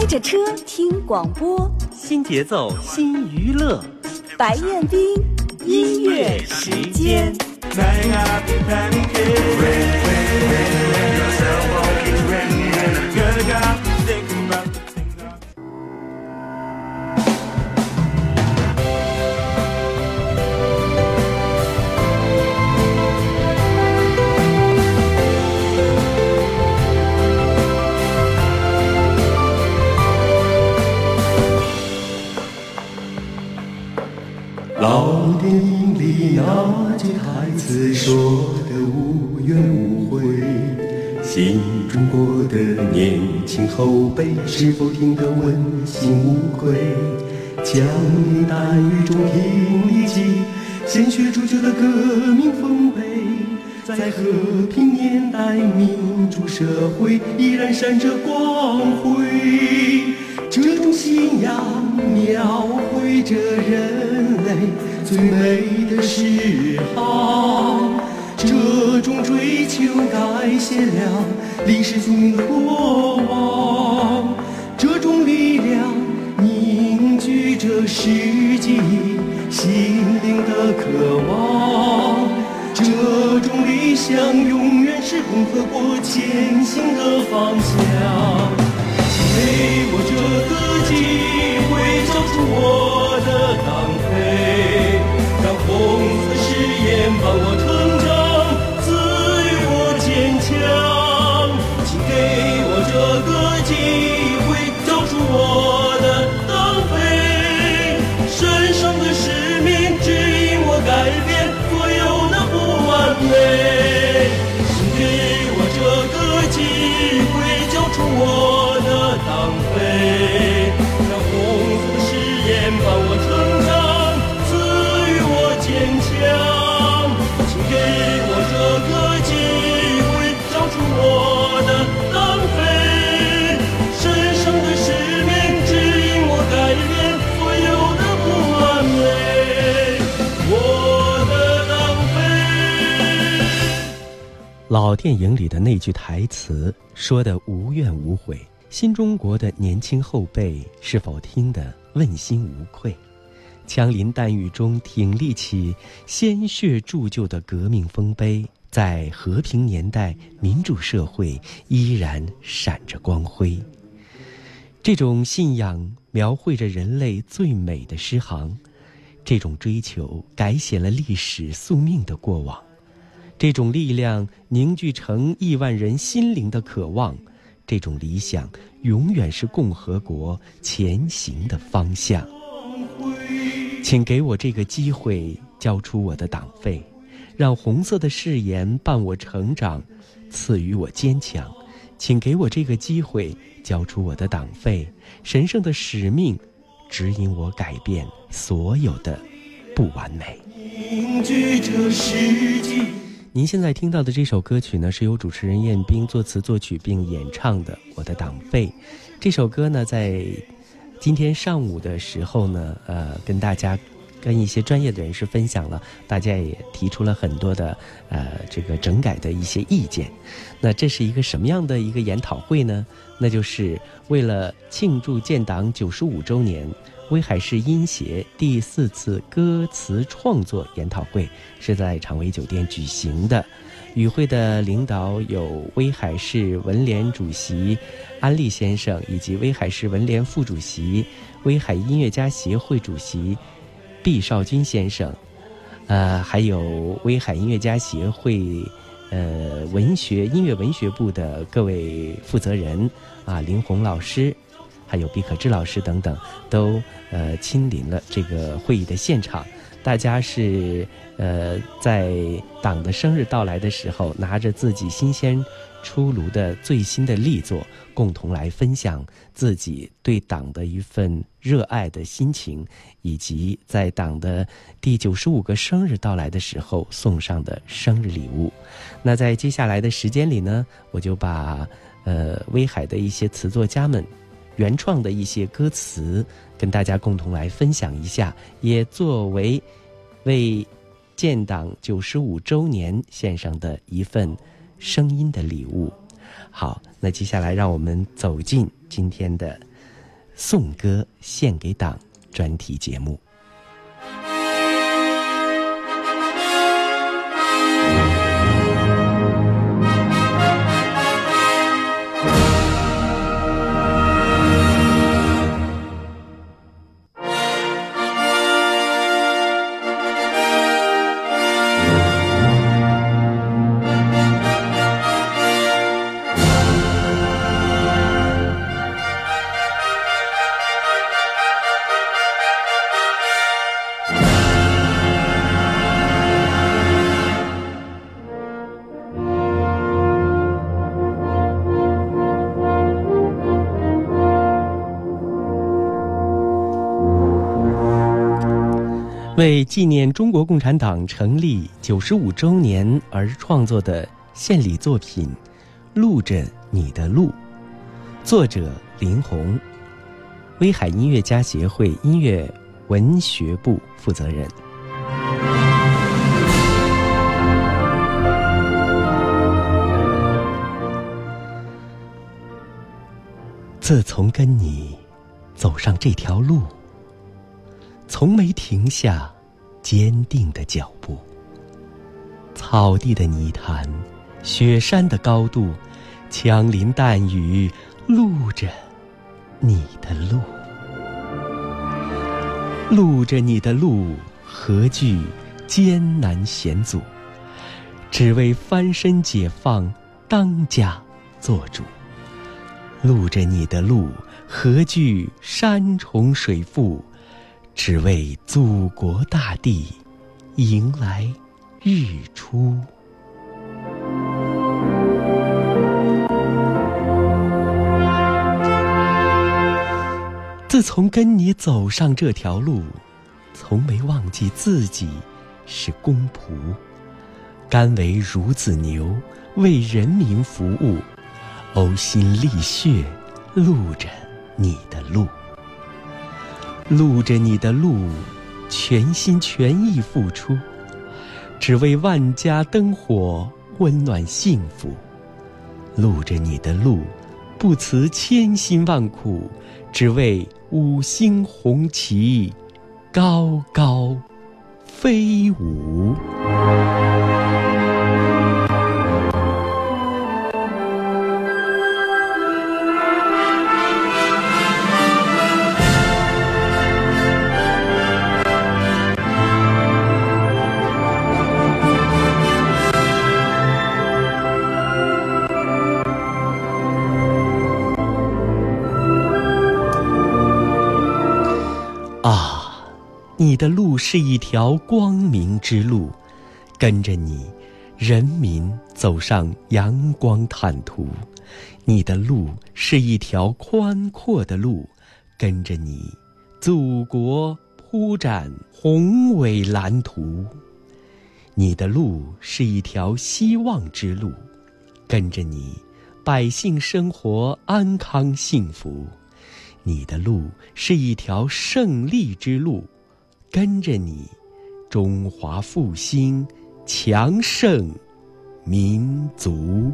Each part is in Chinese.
开着车听广播，新节奏新娱乐，白彦斌音乐时间。老电影里那句台词说的无怨无悔，新中国的年轻后辈是否听得问心无愧？枪林弹雨中挺立起，鲜血铸就的革命丰碑，在和平年代民主社会依然闪着光辉。这种信仰描绘着人类最美的诗行，这种追求改写了历史宿命的过往，这种力量凝聚着世纪心灵的渴望，这种理想永远是共和国前行的方向。给我这个机会，交出我的党魁，让红色誓言把我老电影里的那句台词说的无怨无悔。新中国的年轻后辈是否听得问心无愧？枪林弹雨中挺立起鲜血铸就的革命丰碑，在和平年代民主社会依然闪着光辉。这种信仰描绘着人类最美的诗行，这种追求改写了历史宿命的过往，这种力量凝聚成亿万人心灵的渴望。这种理想永远是共和国前行的方向。请给我这个机会，交出我的党费，让红色的誓言伴我成长，赐予我坚强。请给我这个机会，交出我的党费，神圣的使命指引我改变所有的不完美。凝聚着世纪您现在听到的这首歌曲呢，是由主持人彦斌作词作曲并演唱的《我的党费》。这首歌呢，在今天上午的时候呢，呃，跟大家、跟一些专业的人士分享了，大家也提出了很多的呃这个整改的一些意见。那这是一个什么样的一个研讨会呢？那就是为了庆祝建党九十五周年。威海市音协第四次歌词创作研讨会是在长威酒店举行的，与会的领导有威海市文联主席安利先生，以及威海市文联副主席、威海音乐家协会主席毕少军先生，呃，还有威海音乐家协会呃文学音乐文学部的各位负责人啊，林红老师。还有毕可志老师等等，都呃亲临了这个会议的现场。大家是呃在党的生日到来的时候，拿着自己新鲜出炉的最新的力作，共同来分享自己对党的一份热爱的心情，以及在党的第九十五个生日到来的时候送上的生日礼物。那在接下来的时间里呢，我就把呃威海的一些词作家们。原创的一些歌词，跟大家共同来分享一下，也作为为建党九十五周年献上的一份声音的礼物。好，那接下来让我们走进今天的颂歌献给党专题节目。为纪念中国共产党成立九十五周年而创作的献礼作品《录着你的路》，作者林红，威海音乐家协会音乐文学部负责人。自从跟你走上这条路。从没停下坚定的脚步。草地的泥潭，雪山的高度，枪林弹雨，录着你的路，录着你的路，何惧艰难险阻？只为翻身解放，当家做主。录着你的路，何惧山重水复？只为祖国大地迎来日出。自从跟你走上这条路，从没忘记自己是公仆，甘为孺子牛，为人民服务，呕心沥血，录着你的路。录着你的路，全心全意付出，只为万家灯火温暖幸福。录着你的路，不辞千辛万苦，只为五星红旗高高飞舞。你的路是一条光明之路，跟着你，人民走上阳光坦途；你的路是一条宽阔的路，跟着你，祖国铺展宏伟蓝图；你的路是一条希望之路，跟着你，百姓生活安康幸福；你的路是一条胜利之路。跟着你，中华复兴，强盛民族。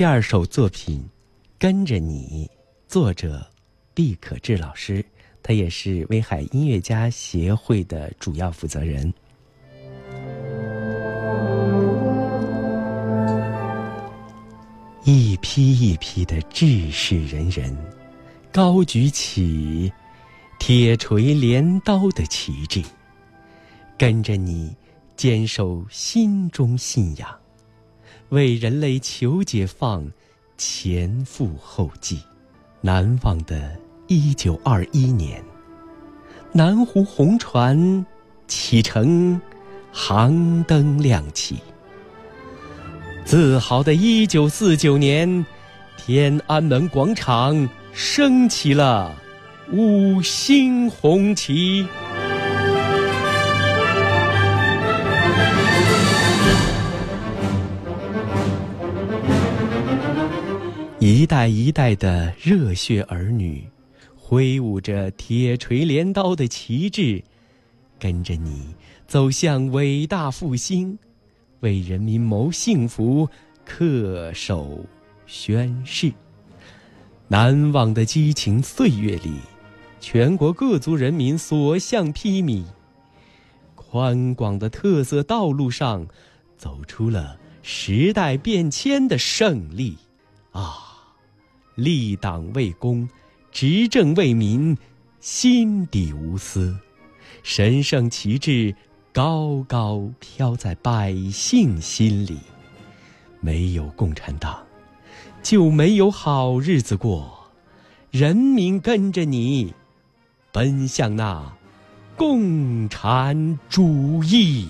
第二首作品《跟着你》，作者毕可志老师，他也是威海音乐家协会的主要负责人。一批一批的志士仁人，高举起铁锤镰刀的旗帜，跟着你，坚守心中信仰。为人类求解放，前赴后继，难忘的一九二一年，南湖红船启程，航灯亮起。自豪的一九四九年，天安门广场升起了五星红旗。一代一代的热血儿女，挥舞着铁锤镰刀的旗帜，跟着你走向伟大复兴，为人民谋幸福，恪守宣誓。难忘的激情岁月里，全国各族人民所向披靡，宽广的特色道路上，走出了时代变迁的胜利，啊！立党为公，执政为民，心底无私，神圣旗帜高高飘在百姓心里。没有共产党，就没有好日子过。人民跟着你，奔向那共产主义。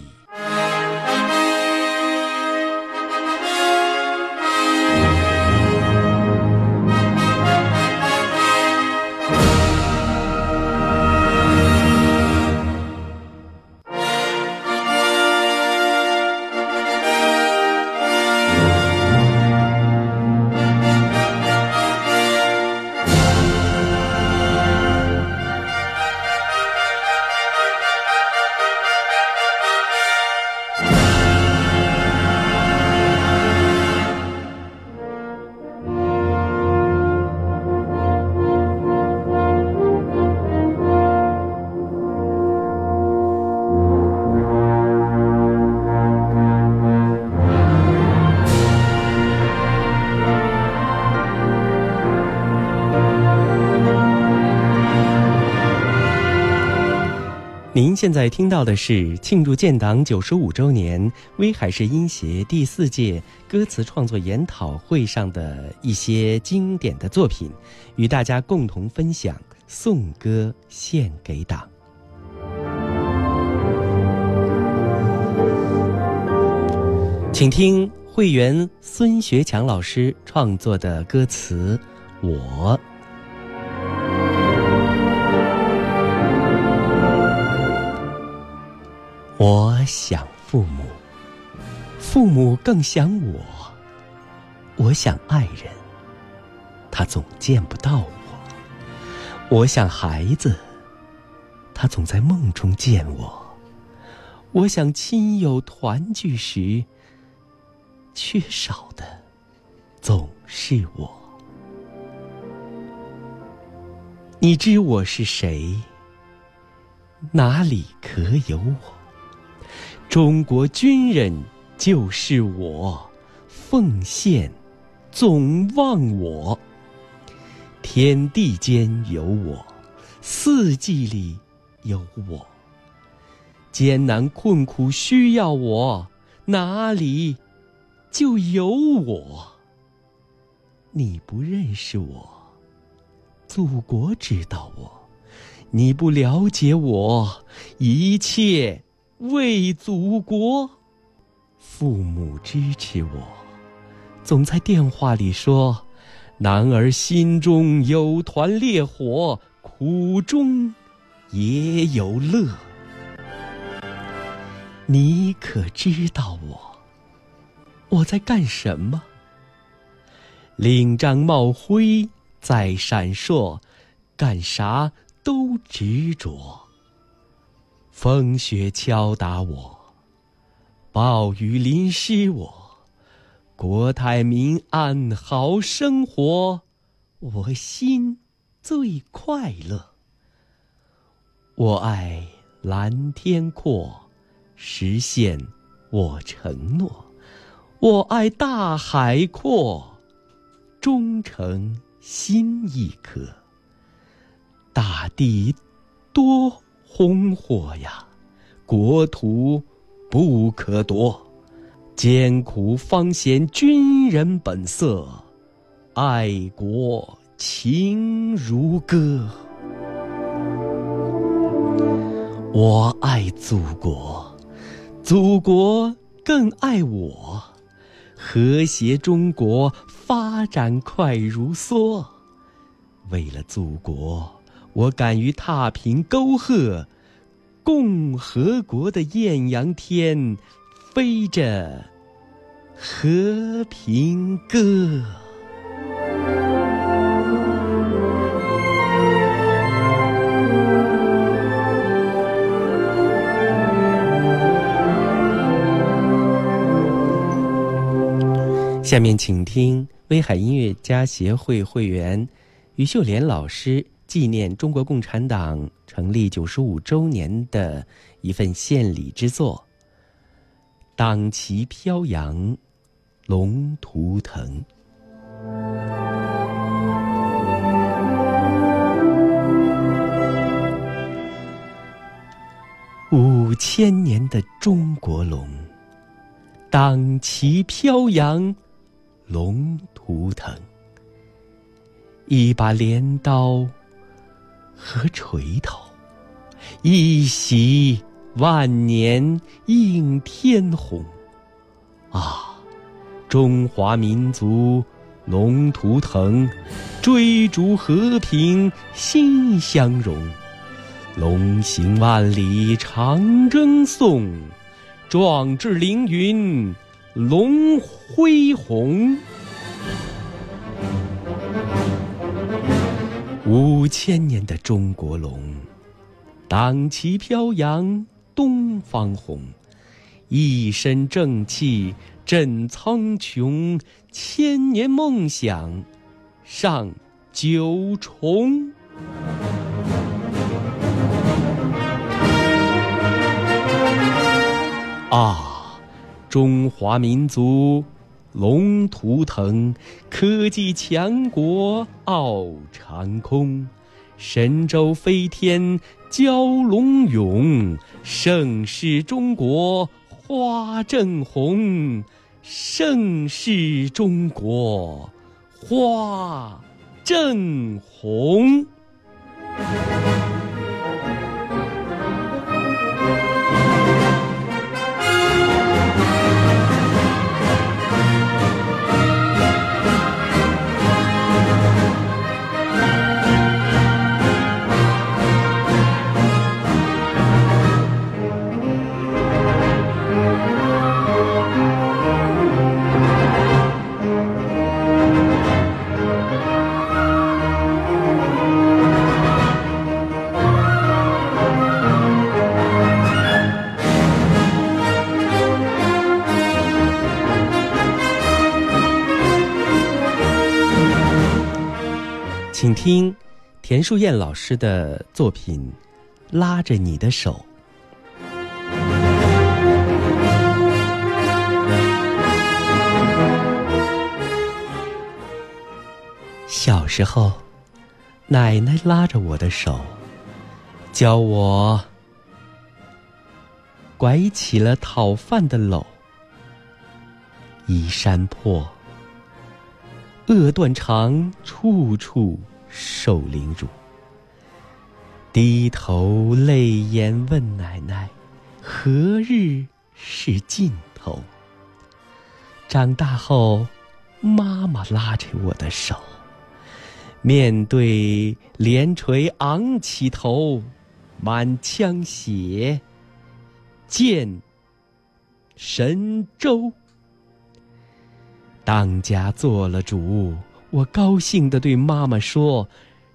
现在听到的是庆祝建党九十五周年威海市音协第四届歌词创作研讨会上的一些经典的作品，与大家共同分享。颂歌献给党，请听会员孙学强老师创作的歌词《我》。我想父母，父母更想我。我想爱人，他总见不到我。我想孩子，他总在梦中见我。我想亲友团聚时，缺少的总是我。你知我是谁？哪里可有我？中国军人就是我，奉献总忘我。天地间有我，四季里有我。艰难困苦需要我，哪里就有我。你不认识我，祖国知道我；你不了解我，一切。为祖国，父母支持我，总在电话里说：“男儿心中有团烈火，苦中也有乐。”你可知道我？我在干什么？领章冒灰在闪烁，干啥都执着。风雪敲打我，暴雨淋湿我，国泰民安好生活，我心最快乐。我爱蓝天阔，实现我承诺；我爱大海阔，终成心一颗。大地多。红火呀，国土不可夺，艰苦方显军人本色，爱国情如歌。我爱祖国，祖国更爱我。和谐中国发展快如梭。为了祖国，我敢于踏平沟壑。共和国的艳阳天，飞着和平歌。下面请听威海音乐家协会会员于秀莲老师纪念中国共产党成立九十五周年的一份献礼之作《党旗飘扬，龙图腾》。五千年的中国龙，党旗飘扬。龙图腾，一把镰刀和锤头，一袭万年映天红。啊，中华民族龙图腾，追逐和平心相融。龙行万里长征颂，壮志凌云。龙恢宏，五千年的中国龙，党旗飘扬东方红，一身正气震苍穹，千年梦想上九重。啊！中华民族龙图腾，科技强国傲长空，神舟飞天蛟龙勇，盛世中国花正红，盛世中国花正红。听田树燕老师的作品《拉着你的手》。小时候，奶奶拉着我的手，教我拐起了讨饭的篓。移山破，饿断肠，处处。受凌辱，低头泪眼问奶奶：“何日是尽头？”长大后，妈妈拉着我的手，面对连锤昂起头，满腔血，见神州。当家做了主。我高兴地对妈妈说：“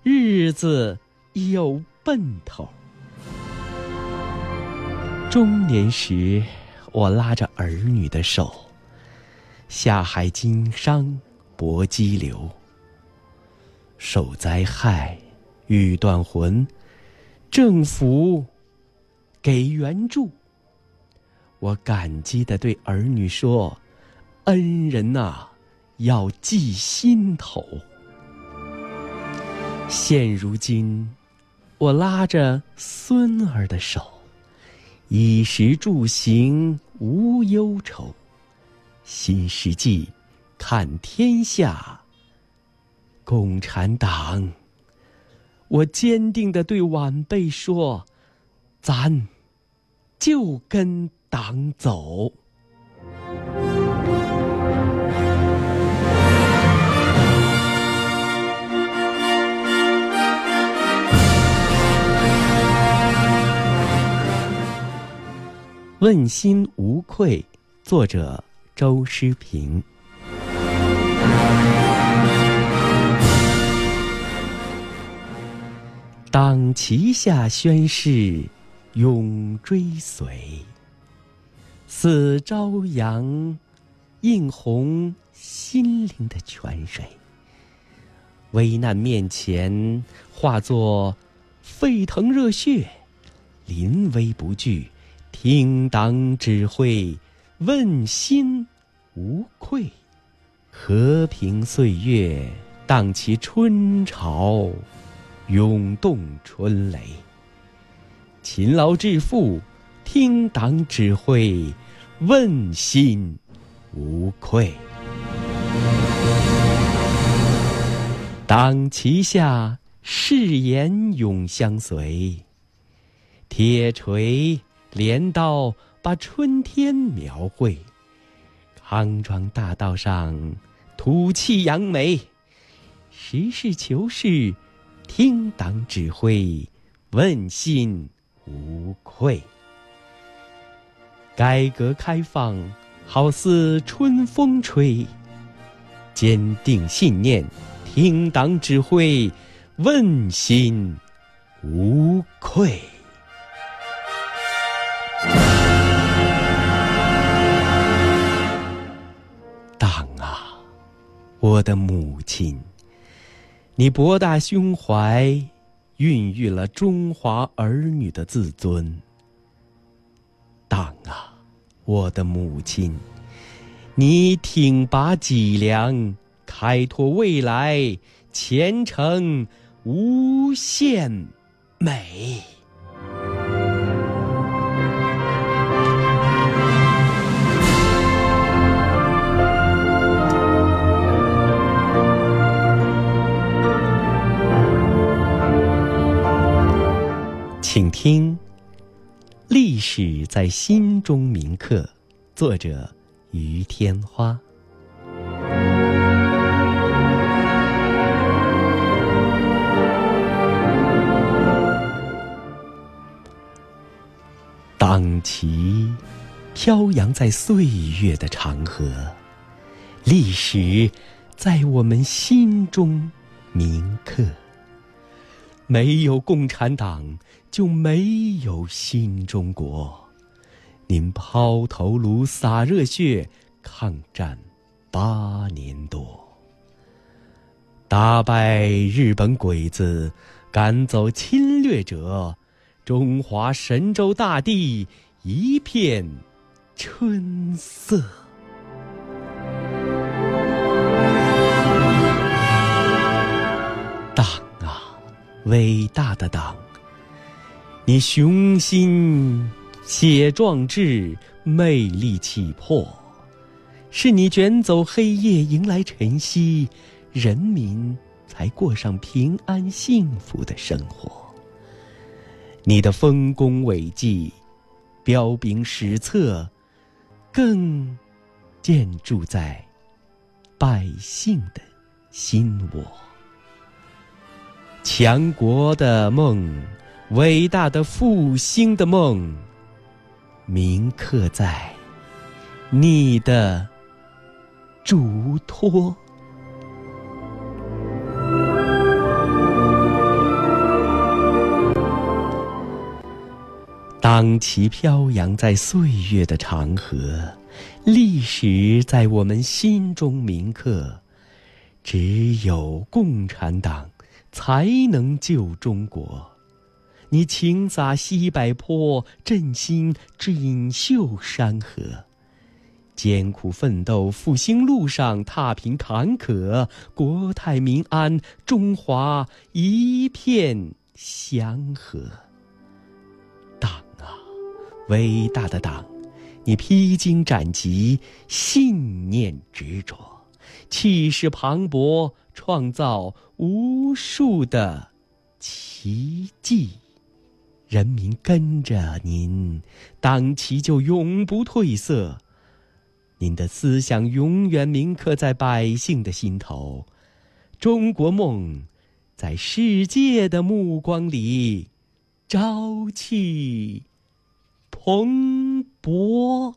日子有奔头。”中年时，我拉着儿女的手，下海经商，搏激流。受灾害，遇断魂，政府给援助。我感激地对儿女说：“恩人呐！”要记心头。现如今，我拉着孙儿的手，衣食住行无忧愁。新世纪，看天下，共产党！我坚定的对晚辈说：“咱就跟党走。”问心无愧，作者周诗平。党旗下宣誓，永追随。似朝阳，映红心灵的泉水。危难面前，化作沸腾热血，临危不惧。听党指挥，问心无愧。和平岁月，荡起春潮，涌动春雷。勤劳致富，听党指挥，问心无愧。党旗下，誓言永相随。铁锤。镰刀把春天描绘，康庄大道上吐气扬眉，实事求是，听党指挥，问心无愧。改革开放好似春风吹，坚定信念，听党指挥，问心无愧。我的母亲，你博大胸怀，孕育了中华儿女的自尊。党啊，我的母亲，你挺拔脊梁，开拓未来，前程无限美。请听《历史在心中铭刻》，作者于天花。党旗飘扬在岁月的长河，历史在我们心中铭刻。没有共产党，就没有新中国。您抛头颅、洒热血，抗战八年多，打败日本鬼子，赶走侵略者，中华神州大地一片春色。大伟大的党，你雄心写壮志，魅力气魄，是你卷走黑夜，迎来晨曦，人民才过上平安幸福的生活。你的丰功伟绩，彪炳史册，更建筑在百姓的心窝。强国的梦，伟大的复兴的梦，铭刻在你的嘱托。当旗飘扬在岁月的长河，历史在我们心中铭刻。只有共产党。才能救中国！你倾洒西柏坡，振兴锦绣山河。艰苦奋斗，复兴路上踏平坎坷，国泰民安，中华一片祥和。党啊，伟大的党，你披荆斩棘，信念执着，气势磅礴。创造无数的奇迹。人民跟着您，党旗就永不褪色。您的思想永远铭刻在百姓的心头，中国梦在世界的目光里朝气蓬勃。